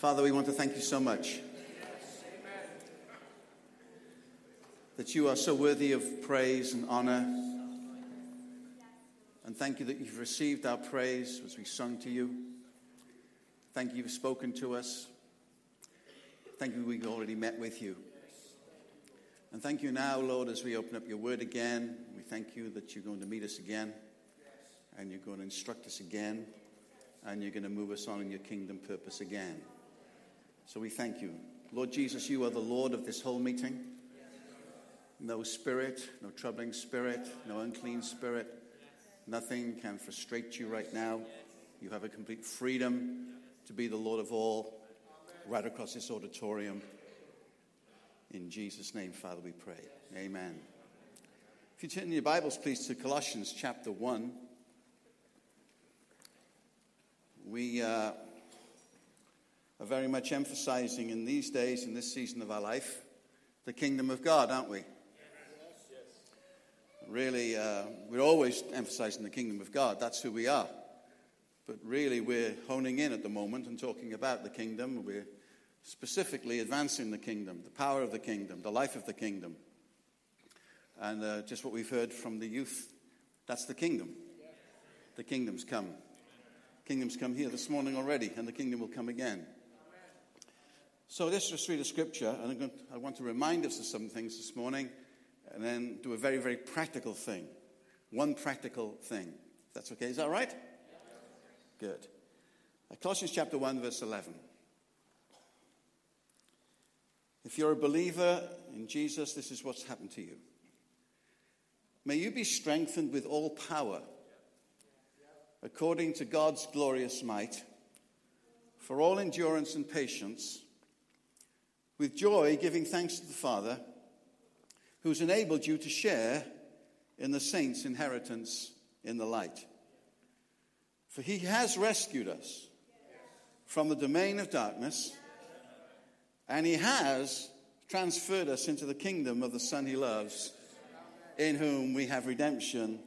Father, we want to thank you so much that you are so worthy of praise and honor. And thank you that you've received our praise as we sung to you. Thank you you've spoken to us. Thank you we've already met with you. And thank you now, Lord, as we open up your word again. We thank you that you're going to meet us again and you're going to instruct us again and you're going to move us on in your kingdom purpose again. So we thank you. Lord Jesus, you are the Lord of this whole meeting. No spirit, no troubling spirit, no unclean spirit. Nothing can frustrate you right now. You have a complete freedom to be the Lord of all right across this auditorium. In Jesus' name, Father, we pray. Amen. If you turn your Bibles, please, to Colossians chapter 1. We uh, are very much emphasizing in these days, in this season of our life, the kingdom of God, aren't we? Really, uh, we're always emphasizing the kingdom of God. That's who we are. But really, we're honing in at the moment and talking about the kingdom. We're specifically advancing the kingdom, the power of the kingdom, the life of the kingdom. And uh, just what we've heard from the youth, that's the kingdom. The kingdom's come. Kingdom's come here this morning already, and the kingdom will come again. So let's just read a scripture, and to, I want to remind us of some things this morning, and then do a very, very practical thing. One practical thing. That's okay. Is that right? Good. Uh, Colossians chapter 1, verse 11. If you're a believer in Jesus, this is what's happened to you. May you be strengthened with all power according to God's glorious might for all endurance and patience, with joy giving thanks to the Father who's enabled you to share in the saints' inheritance in the light. For he has rescued us from the domain of darkness and he has transferred us into the kingdom of the Son he loves, in whom we have redemption,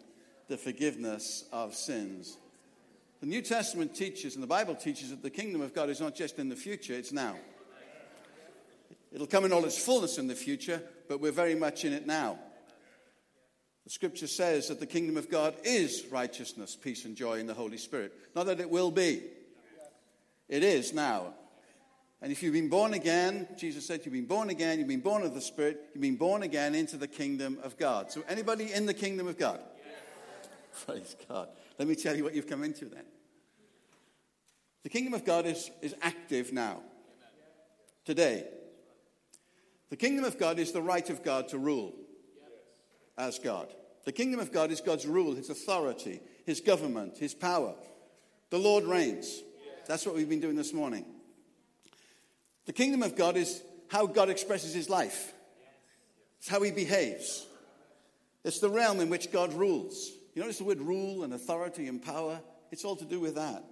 the forgiveness of sins. The New Testament teaches, and the Bible teaches, that the kingdom of God is not just in the future, it's now. It'll come in all its fullness in the future, but we're very much in it now. The scripture says that the kingdom of God is righteousness, peace, and joy in the Holy Spirit. Not that it will be, it is now. And if you've been born again, Jesus said, you've been born again, you've been born of the Spirit, you've been born again into the kingdom of God. So, anybody in the kingdom of God? Yes. Praise God. Let me tell you what you've come into then. The kingdom of God is, is active now, today. The kingdom of God is the right of God to rule as God. The kingdom of God is God's rule, his authority, his government, his power. The Lord reigns. That's what we've been doing this morning. The kingdom of God is how God expresses his life, it's how he behaves. It's the realm in which God rules. You notice the word rule and authority and power? It's all to do with that.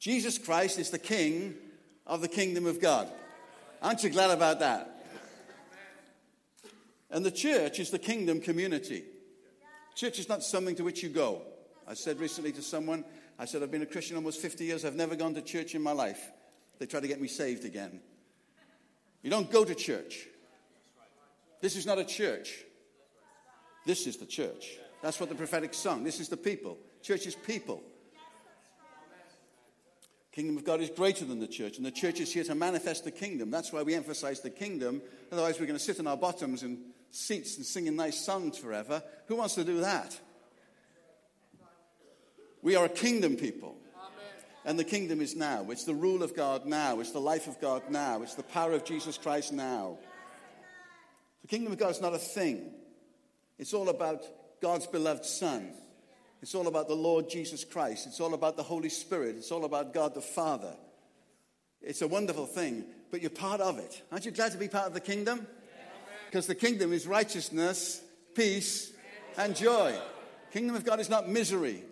Jesus Christ is the king of the kingdom of God. Aren't you glad about that? And the church is the kingdom community. Church is not something to which you go. I said recently to someone, I said, I've been a Christian almost 50 years. I've never gone to church in my life. They try to get me saved again. You don't go to church. This is not a church. This is the church. That's what the prophetic song. This is the people. Church is people. Kingdom of God is greater than the church, and the church is here to manifest the kingdom. That's why we emphasize the kingdom. Otherwise, we're going to sit on our bottoms in seats and singing nice songs forever. Who wants to do that? We are a kingdom people. And the kingdom is now. It's the rule of God now. It's the life of God now. It's the power of Jesus Christ now. The kingdom of God is not a thing, it's all about God's beloved Son. It's all about the Lord Jesus Christ. It's all about the Holy Spirit. It's all about God the Father. It's a wonderful thing, but you're part of it. Aren't you glad to be part of the kingdom? Because the kingdom is righteousness, peace, and joy. Kingdom of God is not misery.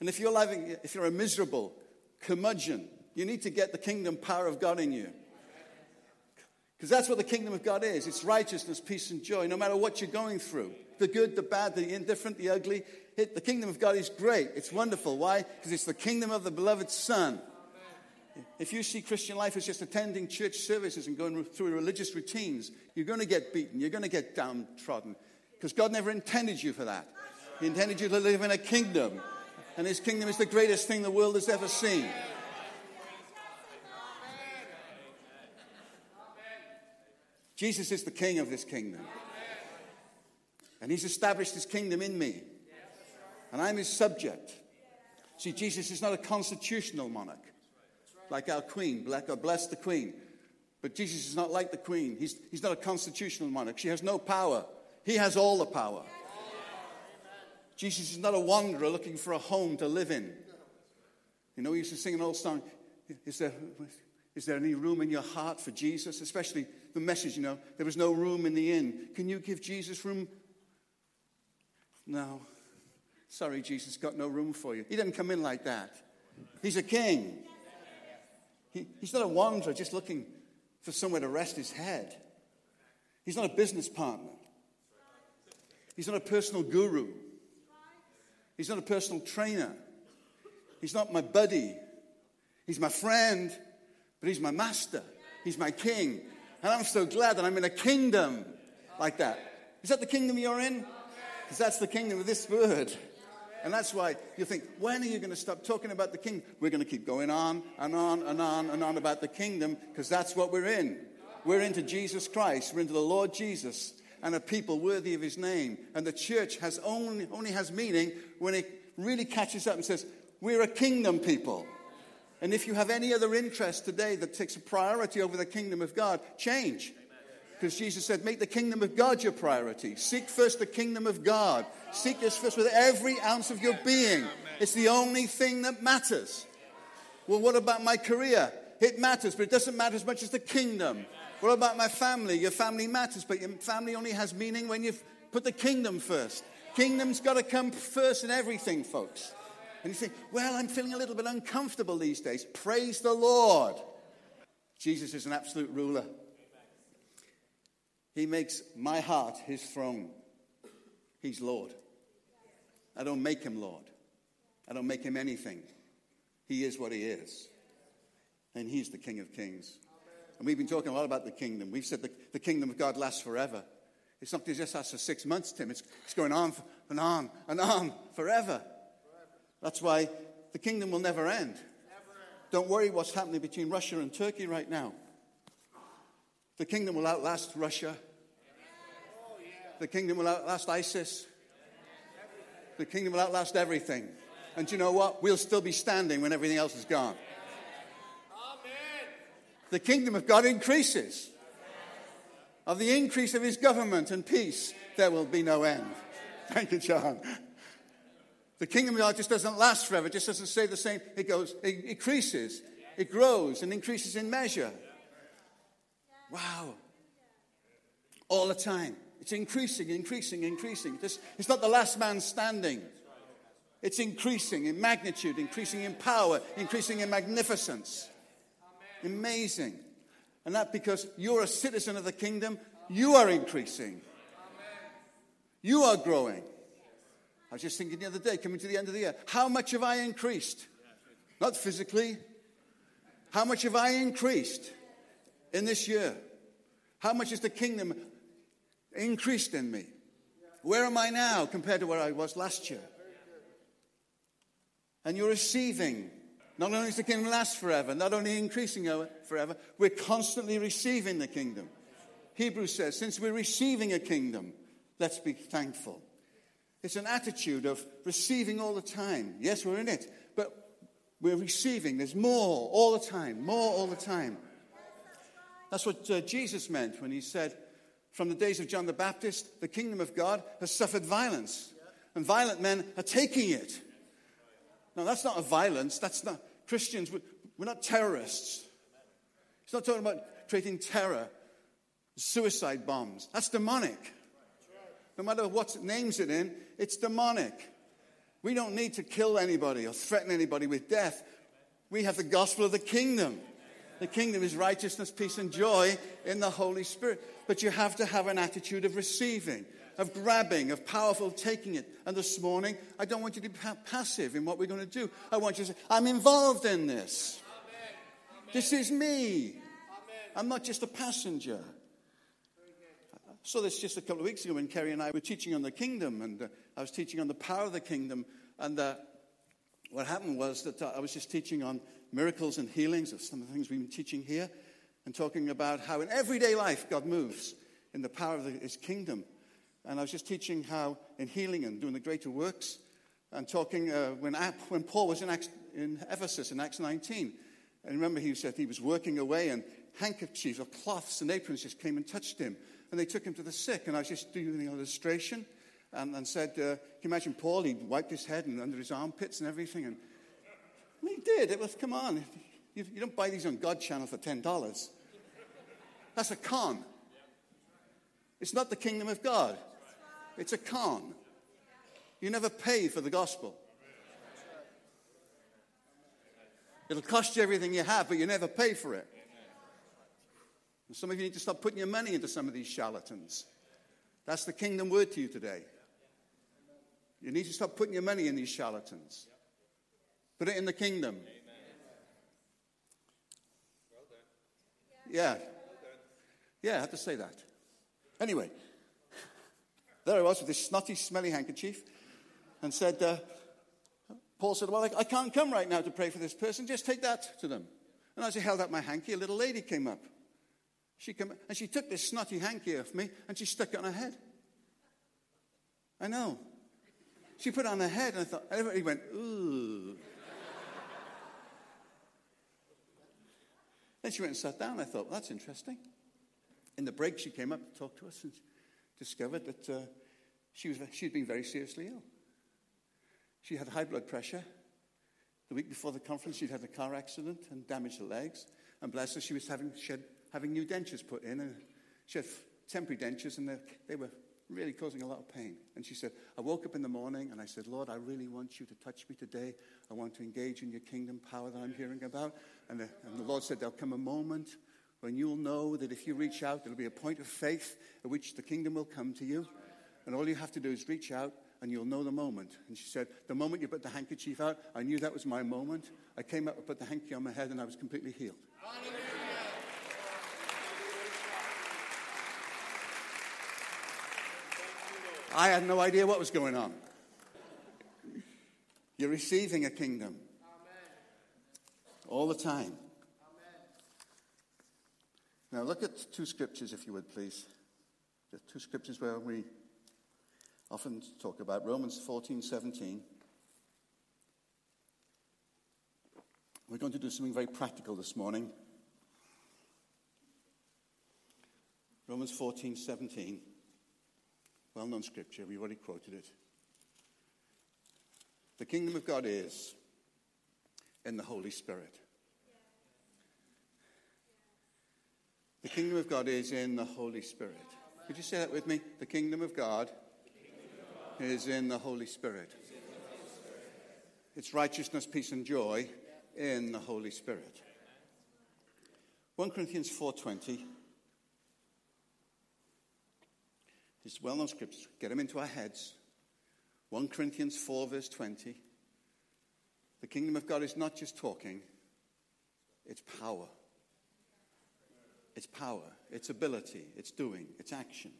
And if you're living, if you're a miserable curmudgeon, you need to get the kingdom power of God in you. Because that's what the kingdom of God is it's righteousness, peace, and joy, no matter what you're going through the good, the bad, the indifferent, the ugly. It, the kingdom of God is great. It's wonderful. Why? Because it's the kingdom of the beloved Son. If you see Christian life as just attending church services and going through religious routines, you're going to get beaten, you're going to get downtrodden, because God never intended you for that. He intended you to live in a kingdom, and His kingdom is the greatest thing the world has ever seen. Jesus is the king of this kingdom. And he's established his kingdom in me. And I'm his subject. See, Jesus is not a constitutional monarch like our queen. like God bless the queen. But Jesus is not like the queen. He's, he's not a constitutional monarch. She has no power. He has all the power. Jesus is not a wanderer looking for a home to live in. You know, we used to sing an old song. Is there, is there any room in your heart for Jesus? Especially the message, you know, there was no room in the inn. Can you give Jesus room? No. Sorry, Jesus got no room for you. He didn't come in like that. He's a king. He, he's not a wanderer just looking for somewhere to rest his head. He's not a business partner. He's not a personal guru. He's not a personal trainer. He's not my buddy. He's my friend, but he's my master. He's my king. And I'm so glad that I'm in a kingdom like that. Is that the kingdom you're in? Because that's the kingdom of this word. And that's why you think, when are you going to stop talking about the kingdom? We're going to keep going on and on and on and on about the kingdom because that's what we're in. We're into Jesus Christ. We're into the Lord Jesus and a people worthy of his name. And the church has only, only has meaning when it really catches up and says, we're a kingdom people. And if you have any other interest today that takes a priority over the kingdom of God, change. Because Jesus said, make the kingdom of God your priority. Seek first the kingdom of God. Seek this first with every ounce of your being. It's the only thing that matters. Well, what about my career? It matters, but it doesn't matter as much as the kingdom. What about my family? Your family matters, but your family only has meaning when you've put the kingdom first. Kingdom's got to come first in everything, folks. And you think, well, I'm feeling a little bit uncomfortable these days. Praise the Lord. Jesus is an absolute ruler. He makes my heart his throne. He's Lord. I don't make him Lord. I don't make him anything. He is what he is. And he's the King of Kings. And we've been talking a lot about the kingdom. We've said the, the kingdom of God lasts forever. It's not just lasts for six months, Tim. It's, it's going on and on and on forever. That's why the kingdom will never end. Don't worry what's happening between Russia and Turkey right now. The kingdom will outlast Russia. The kingdom will outlast ISIS. The kingdom will outlast everything. And you know what? We'll still be standing when everything else is gone. The kingdom of God increases. Of the increase of his government and peace, there will be no end. Thank you, John. The kingdom of God just doesn't last forever, it just doesn't stay the same. It goes, it increases, it grows and increases in measure. Wow. All the time. It's increasing, increasing, increasing. This, it's not the last man standing. It's increasing in magnitude, increasing in power, increasing in magnificence. Amazing. And that because you're a citizen of the kingdom, you are increasing. You are growing. I was just thinking the other day, coming to the end of the year, how much have I increased? Not physically. How much have I increased in this year? How much has the kingdom increased in me? Where am I now compared to where I was last year? And you're receiving. Not only is the kingdom last forever, not only increasing forever, we're constantly receiving the kingdom. Hebrews says, since we're receiving a kingdom, let's be thankful. It's an attitude of receiving all the time. Yes, we're in it, but we're receiving. There's more all the time, more all the time. That's what uh, Jesus meant when he said, from the days of John the Baptist, the kingdom of God has suffered violence, and violent men are taking it. Now, that's not a violence. That's not Christians. We're not terrorists. He's not talking about creating terror, suicide bombs. That's demonic. No matter what names it in, it's demonic. We don't need to kill anybody or threaten anybody with death. We have the gospel of the kingdom. The kingdom is righteousness, peace, and joy in the Holy Spirit. But you have to have an attitude of receiving, of grabbing, of powerful taking it. And this morning, I don't want you to be passive in what we're going to do. I want you to say, I'm involved in this. This is me. I'm not just a passenger. So this just a couple of weeks ago when Kerry and I were teaching on the kingdom, and uh, I was teaching on the power of the kingdom. And uh, what happened was that uh, I was just teaching on miracles and healings of some of the things we've been teaching here, and talking about how in everyday life God moves in the power of the, His kingdom. And I was just teaching how in healing and doing the greater works, and talking uh, when, when Paul was in, Acts, in Ephesus in Acts 19. And remember, he said he was working away, and handkerchiefs or cloths and aprons just came and touched him. And they took him to the sick. And I was just doing the illustration and, and said, uh, Can you imagine Paul? He wiped his head and under his armpits and everything. And, he did. It was, come on. You, you don't buy these on God channel for $10. That's a con. It's not the kingdom of God, it's a con. You never pay for the gospel. It'll cost you everything you have, but you never pay for it. And some of you need to stop putting your money into some of these charlatans. That's the kingdom word to you today. You need to stop putting your money in these charlatans. Put it in the kingdom. Yeah. Yeah, I had to say that. Anyway, there I was with this snotty, smelly handkerchief and said, uh, Paul said, Well, I, I can't come right now to pray for this person. Just take that to them. And as I held out my hanky, a little lady came up. She came, and she took this snotty hanky off me and she stuck it on her head. I know. She put on her head and I thought, everybody went, ooh. then she went and sat down. I thought, well, that's interesting. In the break, she came up to talk to us and discovered that uh, she was, she'd been very seriously ill. She had high blood pressure. The week before the conference, she'd had a car accident and damaged her legs. And bless her, she was having, she had, having new dentures put in. And she had temporary dentures, and they, they were really causing a lot of pain. And she said, I woke up in the morning and I said, Lord, I really want you to touch me today. I want to engage in your kingdom power that I'm hearing about. And the, and the Lord said, There'll come a moment when you'll know that if you reach out, there'll be a point of faith at which the kingdom will come to you. And all you have to do is reach out and you'll know the moment. And she said, The moment you put the handkerchief out, I knew that was my moment. I came up and put the hanky on my head and I was completely healed. I had no idea what was going on. You're receiving a kingdom all the time. Now, look at two scriptures, if you would, please. The two scriptures where we often talk about Romans 14 17. We're going to do something very practical this morning. Romans 14 17. Well known scripture, we've already quoted it. The kingdom of God is in the Holy Spirit. The kingdom of God is in the Holy Spirit. Could you say that with me? The kingdom of God is in the Holy Spirit. It's righteousness, peace, and joy in the Holy Spirit. 1 Corinthians 4.20 These well-known scriptures, get them into our heads. 1 Corinthians 4, verse 20. The kingdom of God is not just talking, it's power. It's power, it's ability, it's doing, it's action.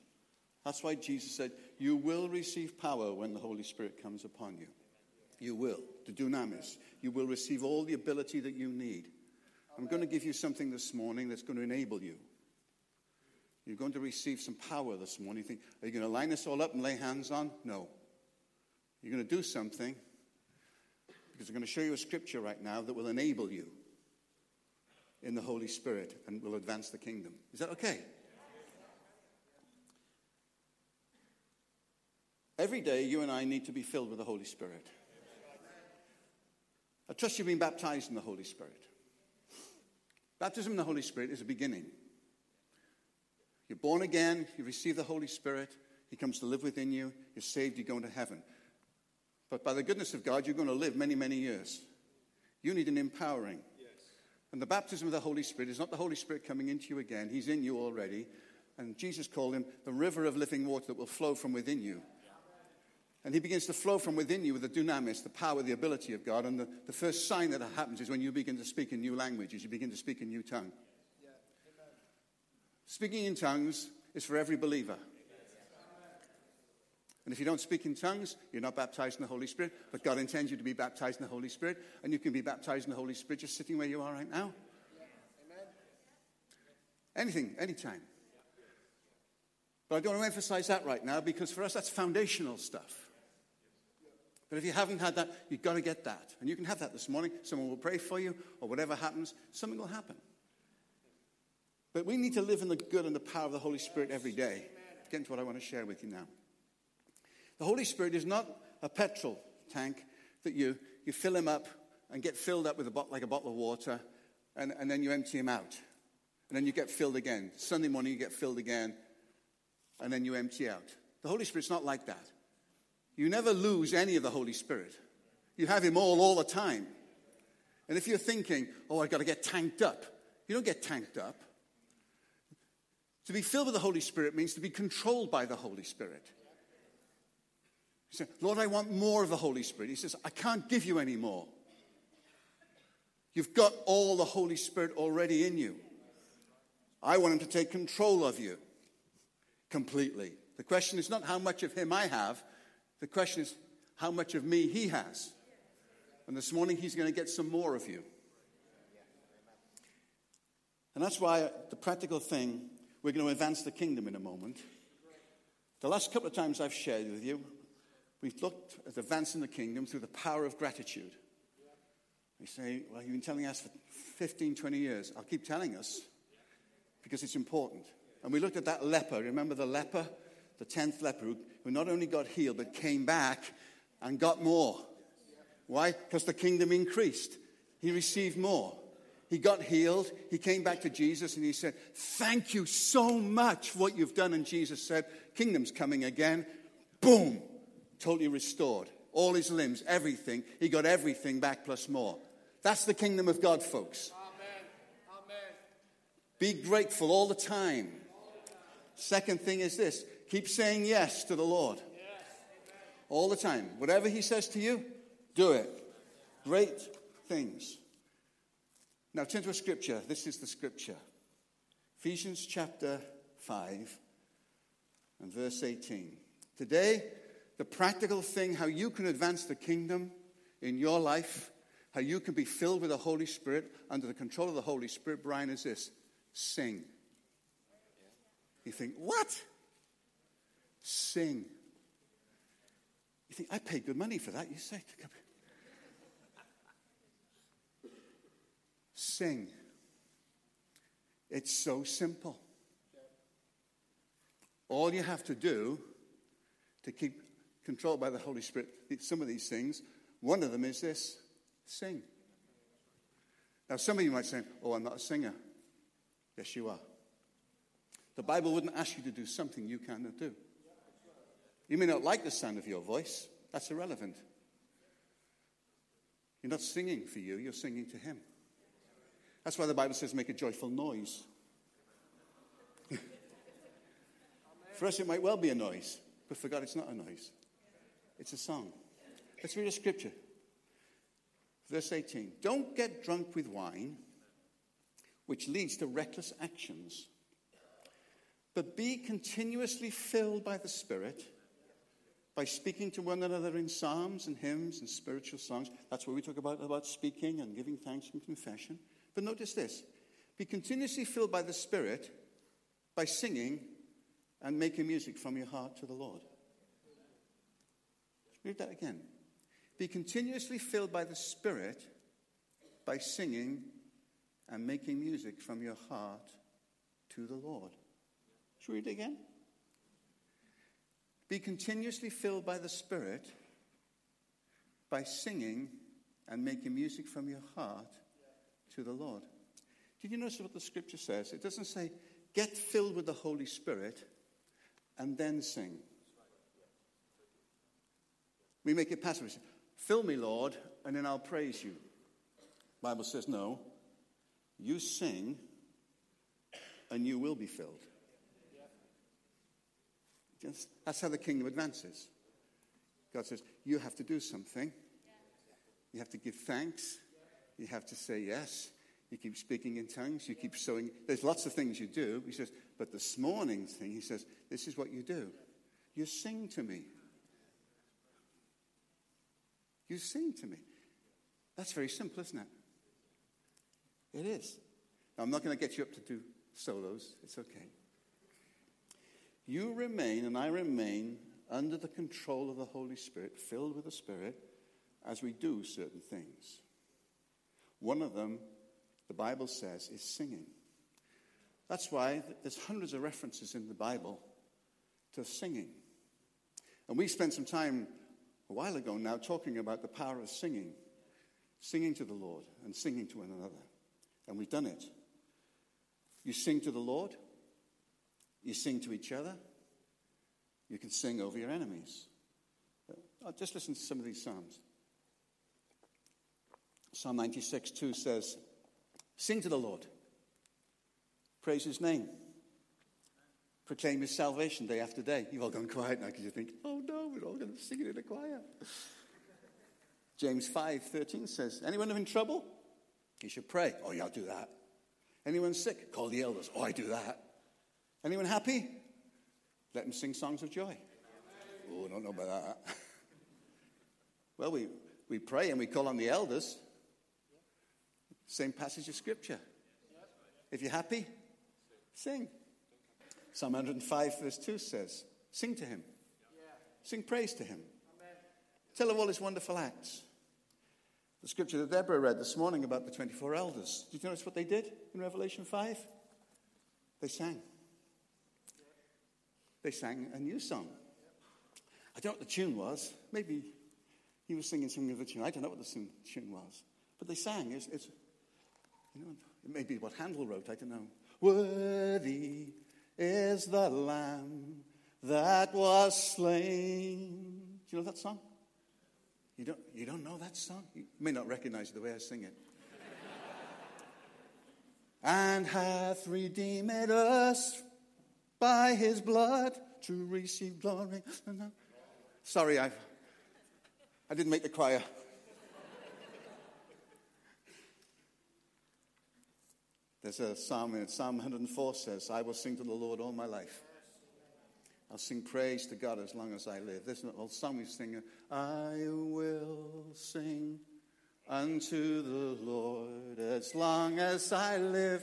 That's why Jesus said, You will receive power when the Holy Spirit comes upon you. You will. The dunamis. You will receive all the ability that you need. I'm going to give you something this morning that's going to enable you. You're going to receive some power this morning. You think, are you going to line this all up and lay hands on? No. You're going to do something because I'm going to show you a scripture right now that will enable you in the Holy Spirit and will advance the kingdom. Is that okay? Every day, you and I need to be filled with the Holy Spirit. I trust you've been baptized in the Holy Spirit. Baptism in the Holy Spirit is a beginning. You're born again, you receive the Holy Spirit, He comes to live within you, you're saved, you're going to heaven. But by the goodness of God, you're going to live many, many years. You need an empowering. Yes. And the baptism of the Holy Spirit is not the Holy Spirit coming into you again, He's in you already. And Jesus called him the river of living water that will flow from within you. And he begins to flow from within you with the dunamis, the power, the ability of God. And the, the first sign that happens is when you begin to speak in new languages, you begin to speak in new tongue. Speaking in tongues is for every believer. And if you don't speak in tongues, you're not baptized in the Holy Spirit. But God intends you to be baptized in the Holy Spirit. And you can be baptized in the Holy Spirit just sitting where you are right now. Anything, anytime. But I don't want to emphasize that right now because for us that's foundational stuff. But if you haven't had that, you've got to get that. And you can have that this morning. Someone will pray for you, or whatever happens, something will happen. But we need to live in the good and the power of the Holy Spirit every day. Get into what I want to share with you now. The Holy Spirit is not a petrol tank that you, you fill him up and get filled up with a bottle, like a bottle of water, and, and then you empty him out. And then you get filled again. Sunday morning, you get filled again, and then you empty out. The Holy Spirit's not like that. You never lose any of the Holy Spirit. You have Him all, all the time. And if you're thinking, oh, I've got to get tanked up, you don't get tanked up. To be filled with the Holy Spirit means to be controlled by the Holy Spirit. He said, Lord, I want more of the Holy Spirit. He says, I can't give you any more. You've got all the Holy Spirit already in you. I want Him to take control of you completely. The question is not how much of Him I have, the question is, how much of me he has? And this morning, he's going to get some more of you. And that's why the practical thing, we're going to advance the kingdom in a moment. The last couple of times I've shared with you, we've looked at advancing the kingdom through the power of gratitude. You say, well, you've been telling us for 15, 20 years. I'll keep telling us because it's important. And we looked at that leper. Remember the leper? The tenth leper who who not only got healed, but came back and got more. Why? Because the kingdom increased. He received more. He got healed. He came back to Jesus and he said, Thank you so much for what you've done. And Jesus said, Kingdom's coming again. Boom! Totally restored. All his limbs, everything. He got everything back plus more. That's the kingdom of God, folks. Amen. Amen. Be grateful all the time. Second thing is this Keep saying yes to the Lord. All the time. Whatever He says to you, do it. Great things. Now, turn to a scripture. This is the scripture Ephesians chapter 5 and verse 18. Today, the practical thing, how you can advance the kingdom in your life, how you can be filled with the Holy Spirit under the control of the Holy Spirit, Brian, is this sing. You think, what? Sing. You think, I paid good money for that. You say, Sing. It's so simple. All you have to do to keep controlled by the Holy Spirit, some of these things, one of them is this sing. Now, some of you might say, Oh, I'm not a singer. Yes, you are. The Bible wouldn't ask you to do something you cannot do. You may not like the sound of your voice, that's irrelevant. You're not singing for you, you're singing to Him. That's why the Bible says make a joyful noise. for us, it might well be a noise, but for God, it's not a noise. It's a song. Let's read a scripture. Verse 18 Don't get drunk with wine, which leads to reckless actions, but be continuously filled by the Spirit by speaking to one another in psalms and hymns and spiritual songs. That's what we talk about, about speaking and giving thanks and confession. But notice this be continuously filled by the Spirit by singing and making music from your heart to the Lord. Read that again. Be continuously filled by the Spirit by singing and making music from your heart to the Lord. Should we read it again? Be continuously filled by the Spirit by singing and making music from your heart to the Lord. Did you notice what the scripture says? It doesn't say, get filled with the Holy Spirit and then sing. We make it passive. Fill me, Lord, and then I'll praise you. Bible says, no. You sing and you will be filled. Just, that's how the kingdom advances. God says, You have to do something. You have to give thanks. You have to say yes. You keep speaking in tongues. You keep sowing. There's lots of things you do. He says, But this morning's thing, he says, This is what you do. You sing to me. You sing to me. That's very simple, isn't it? It is. Now, I'm not going to get you up to do solos. It's okay. You remain, and I remain, under the control of the Holy Spirit, filled with the Spirit, as we do certain things. One of them, the Bible says, is singing. That's why there's hundreds of references in the Bible to singing. And we spent some time a while ago now talking about the power of singing, singing to the Lord and singing to one another. And we've done it. You sing to the Lord, you sing to each other, you can sing over your enemies. Uh, just listen to some of these Psalms. Psalm 96 2 says, Sing to the Lord, praise his name, proclaim his salvation day after day. You've all gone quiet now because you think, oh no, we're all going to sing it in a choir. James 5 13 says, Anyone in trouble? He should pray. Oh, yeah, I'll do that. Anyone sick? Call the elders. Oh, I do that. Anyone happy? Let them sing songs of joy. Oh, I don't know about that. well, we, we pray and we call on the elders. Same passage of scripture. If you're happy, sing. Psalm 105, verse 2 says, Sing to him. Sing praise to him. Tell of all his wonderful acts. The scripture that Deborah read this morning about the 24 elders. Did you notice what they did in Revelation 5? They sang. They sang a new song. I don't know what the tune was. Maybe he was singing some of the tune. I don't know what the tune was. But they sang. It's, it's, you know, it may be what Handel wrote. I don't know. Worthy is the Lamb that was slain. Do you know that song? You don't, you don't know that song? You may not recognize the way I sing it. and hath redeemed us by his blood to receive glory. Sorry, I, I didn't make the choir. There's a psalm in it. Psalm 104 says, I will sing to the Lord all my life. I'll sing praise to God as long as I live. There's an old song we sing. I will sing unto the Lord as long as I live.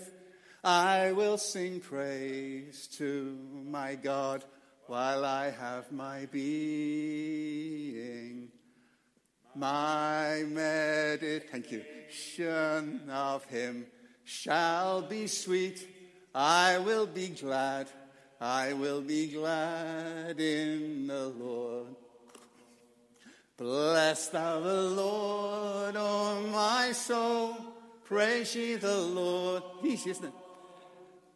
I will sing praise to my God while I have my being. My meditation of him shall be sweet. I will be glad I will be glad in the Lord. Bless thou the Lord, O oh my soul. Praise ye the Lord. Isn't it?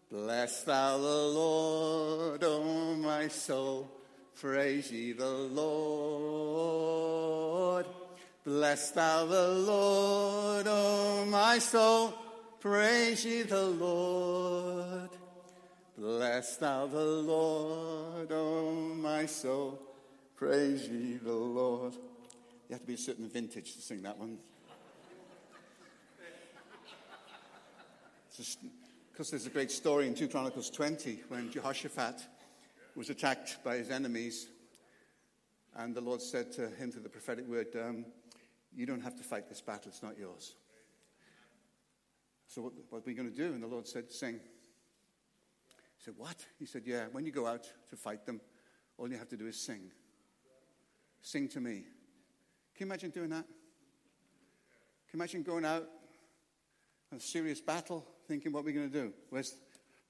Bless thou the Lord, O oh my soul. Praise ye the Lord. Bless thou the Lord, O oh my soul. Praise ye the Lord. Bless thou the Lord, O my soul. Praise ye the Lord. You have to be a certain vintage to sing that one. Because there's a great story in 2 Chronicles 20 when Jehoshaphat was attacked by his enemies. And the Lord said to him through the prophetic word, um, You don't have to fight this battle, it's not yours. So, what, what are we going to do? And the Lord said, Sing. He said, What? He said, Yeah, when you go out to fight them, all you have to do is sing. Sing to me. Can you imagine doing that? Can you imagine going out on a serious battle, thinking, What are we going to do? Where's,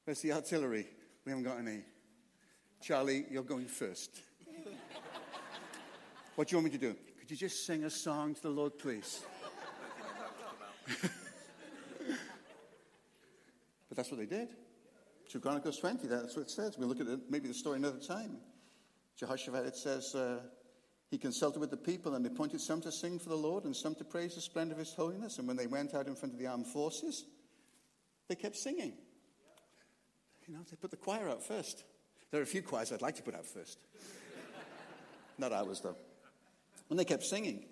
where's the artillery? We haven't got any. Charlie, you're going first. what do you want me to do? Could you just sing a song to the Lord, please? but that's what they did. 2 Chronicles 20, that's what it says. We'll look at it, maybe the story another time. Jehoshaphat, it says, uh, he consulted with the people and appointed some to sing for the Lord and some to praise the splendor of his holiness. And when they went out in front of the armed forces, they kept singing. You know, they put the choir out first. There are a few choirs I'd like to put out first. Not ours, though. And they kept singing.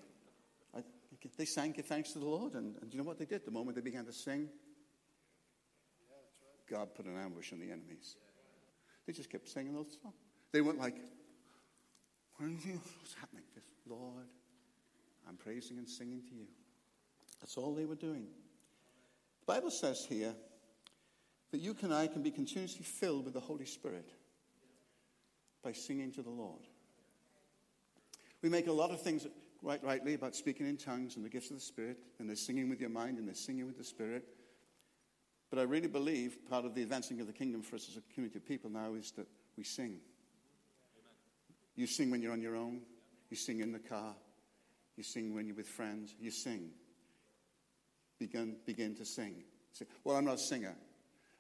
I, they sang, Give thanks to the Lord. And, and you know what they did? The moment they began to sing, God put an ambush on the enemies. They just kept singing those songs. They weren't like, What's happening? Just, Lord, I'm praising and singing to you. That's all they were doing. The Bible says here that you and I can be continuously filled with the Holy Spirit by singing to the Lord. We make a lot of things right rightly about speaking in tongues and the gifts of the Spirit, and there's singing with your mind and there's singing with the Spirit. But I really believe part of the advancing of the kingdom for us as a community of people now is that we sing. Amen. You sing when you're on your own, you sing in the car, you sing when you're with friends, you sing. Begin, begin to sing. Say, well, I'm not a singer.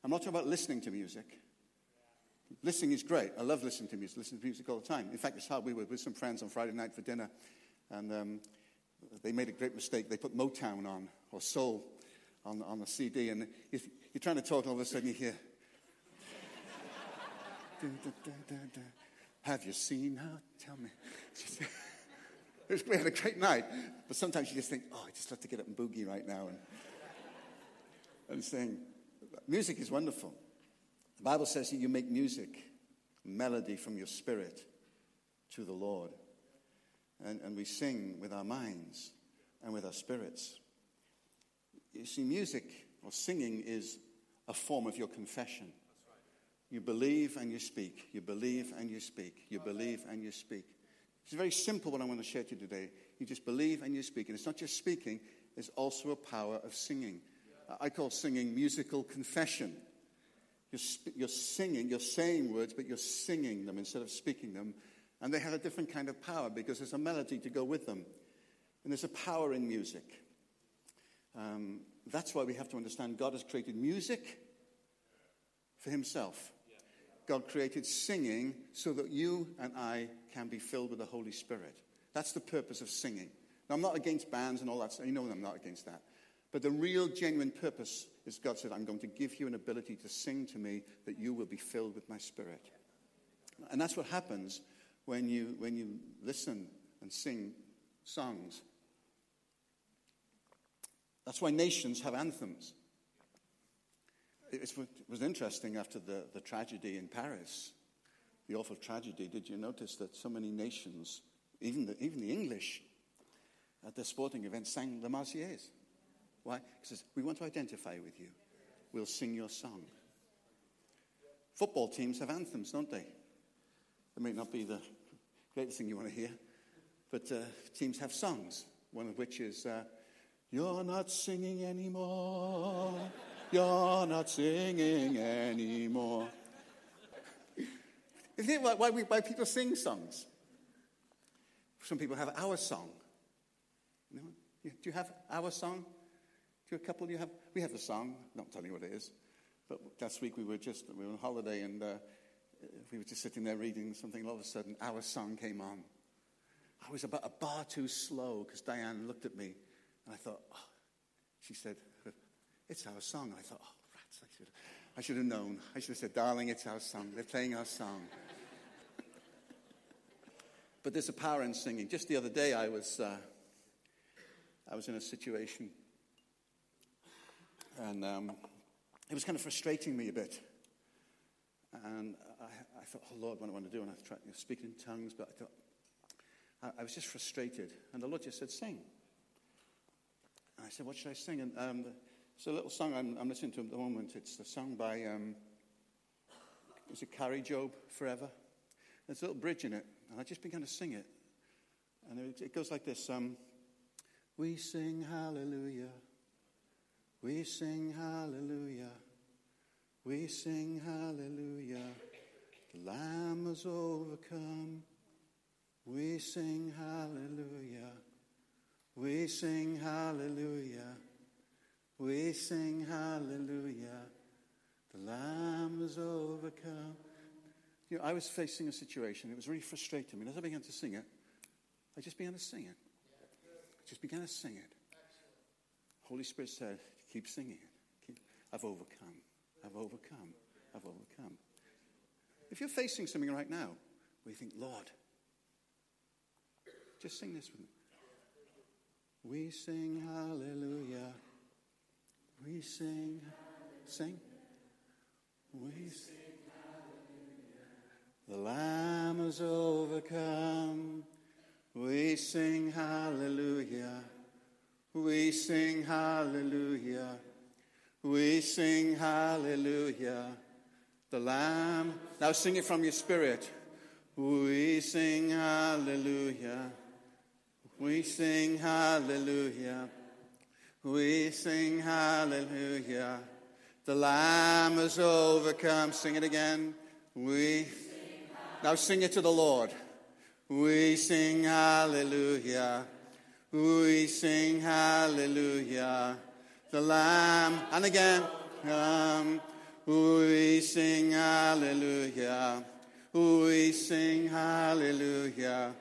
I'm not talking about listening to music. Listening is great. I love listening to music. Listen to music all the time. In fact, it's hard. We were with some friends on Friday night for dinner, and um, they made a great mistake. They put Motown on, or soul, on, on the CD, and you're trying to talk, and all of a sudden you hear, Have you seen her? Tell me. we had a great night, but sometimes you just think, oh, I just have to get up and boogie right now and, and sing. Music is wonderful. The Bible says that you make music, melody from your spirit to the Lord. And, and we sing with our minds and with our spirits. You see, music or singing is a form of your confession. You believe and you speak. You believe and you speak. You believe and you speak. It's very simple what I want to share to you today. You just believe and you speak. And it's not just speaking, there's also a power of singing. I call singing musical confession. You're, sp- you're singing, you're saying words, but you're singing them instead of speaking them. And they have a different kind of power because there's a melody to go with them. And there's a power in music. Um, that's why we have to understand God has created music for himself. God created singing so that you and I can be filled with the Holy Spirit. That's the purpose of singing. Now, I'm not against bands and all that. You know I'm not against that. But the real, genuine purpose is God said, I'm going to give you an ability to sing to me that you will be filled with my Spirit. And that's what happens when you, when you listen and sing songs. That's why nations have anthems. It was interesting after the, the tragedy in Paris, the awful tragedy. Did you notice that so many nations, even the, even the English, at their sporting events sang the Marseillaise? Why? Because we want to identify with you. We'll sing your song. Football teams have anthems, don't they? It may not be the greatest thing you want to hear, but uh, teams have songs, one of which is, uh, You're not singing anymore. You're not singing anymore. Isn't it why, we, why people sing songs? Some people have our song. You know? Do you have our song? Do you a couple you have? We have a song. Not telling you what it is. But last week we were just we were on holiday and uh, we were just sitting there reading something. And all of a sudden, our song came on. I was about a bar too slow because Diane looked at me and I thought, oh. she said, it's our song. I thought, oh, rats, I should, I should have known. I should have said, darling, it's our song. They're playing our song. but there's a power in singing. Just the other day, I was, uh, I was in a situation, and um, it was kind of frustrating me a bit. And I, I thought, oh, Lord, what do I want to do? And I tried you know, speaking in tongues, but I thought, I, I, was just frustrated. And the Lord just said, sing. I said, what should I sing? And um, it's a little song I'm, I'm, listening to at the moment. It's a song by, um, is it Kari Jobe Forever? There's a little bridge in it, and I just began to sing it. And it, it goes like this um, We sing hallelujah. We sing hallelujah. We sing hallelujah. The Lamb has overcome. We sing hallelujah. We sing hallelujah. We sing hallelujah. The Lamb has overcome. You know, I was facing a situation. It was really frustrating me. And as I began to sing it, I just began to sing it. I just began to sing it. Holy Spirit said, keep singing it. I've overcome. I've overcome. I've overcome. If you're facing something right now where you think, Lord, Just sing this with me. We sing hallelujah. We sing, sing. We sing hallelujah. The Lamb has overcome. We sing hallelujah. We sing hallelujah. We sing hallelujah. The Lamb. Now sing it from your spirit. We sing hallelujah. We sing hallelujah. We sing hallelujah. The Lamb has overcome. Sing it again. We now sing it to the Lord. We sing hallelujah. We sing hallelujah. The Lamb and again. Um, we sing hallelujah. We sing hallelujah.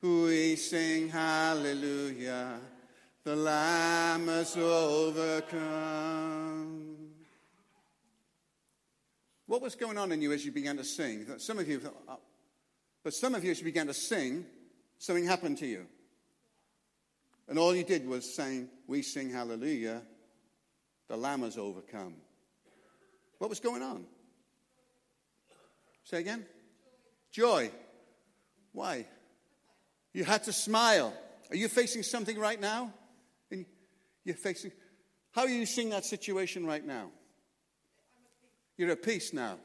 We sing hallelujah. The Lamb has overcome. What was going on in you as you began to sing? Some of you, oh. but some of you, as you began to sing, something happened to you. And all you did was saying, We sing hallelujah. The Lamb has overcome. What was going on? Say again? Joy. Why? You had to smile. Are you facing something right now? And You're facing. How are you seeing that situation right now? You're at peace now.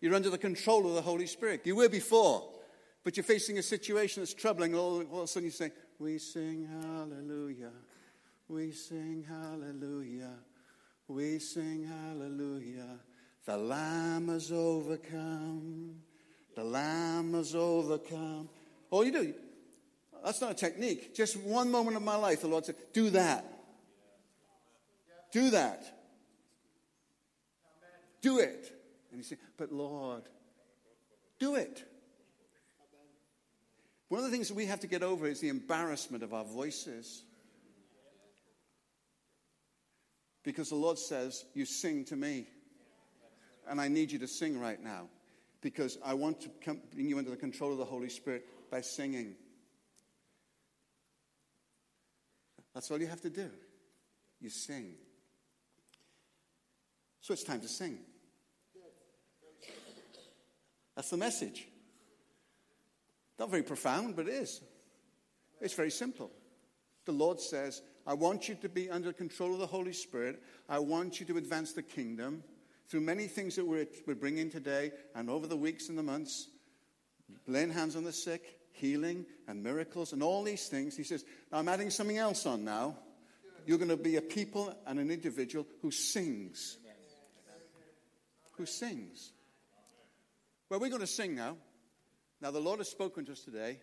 You're under the control of the Holy Spirit. You were before, but you're facing a situation that's troubling. All, all of a sudden you say, We sing hallelujah. We sing hallelujah. We sing hallelujah. The Lamb has overcome. The Lamb has overcome. All you do, that's not a technique. Just one moment of my life, the Lord said, Do that. Do that. Do it. And he said, But Lord, do it. One of the things that we have to get over is the embarrassment of our voices. Because the Lord says, You sing to me. And I need you to sing right now. Because I want to come, bring you under the control of the Holy Spirit by singing. That's all you have to do. You sing. So it's time to sing. That's the message. Not very profound, but it is. It's very simple. The Lord says, I want you to be under control of the Holy Spirit. I want you to advance the kingdom through many things that we're, we're bringing today and over the weeks and the months. Laying hands on the sick, healing and miracles and all these things. He says, Now I'm adding something else on now. You're going to be a people and an individual who sings. Who sings. Well, we're going to sing now. Now, the Lord has spoken to us today.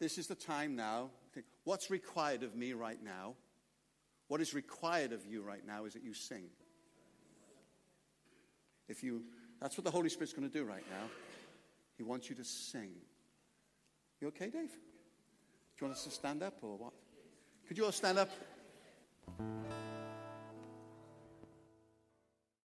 This is the time now. What's required of me right now? What is required of you right now is that you sing. If you, that's what the Holy Spirit's going to do right now. He wants you to sing. You okay, Dave? Do you want us to stand up or what? Could you all stand up?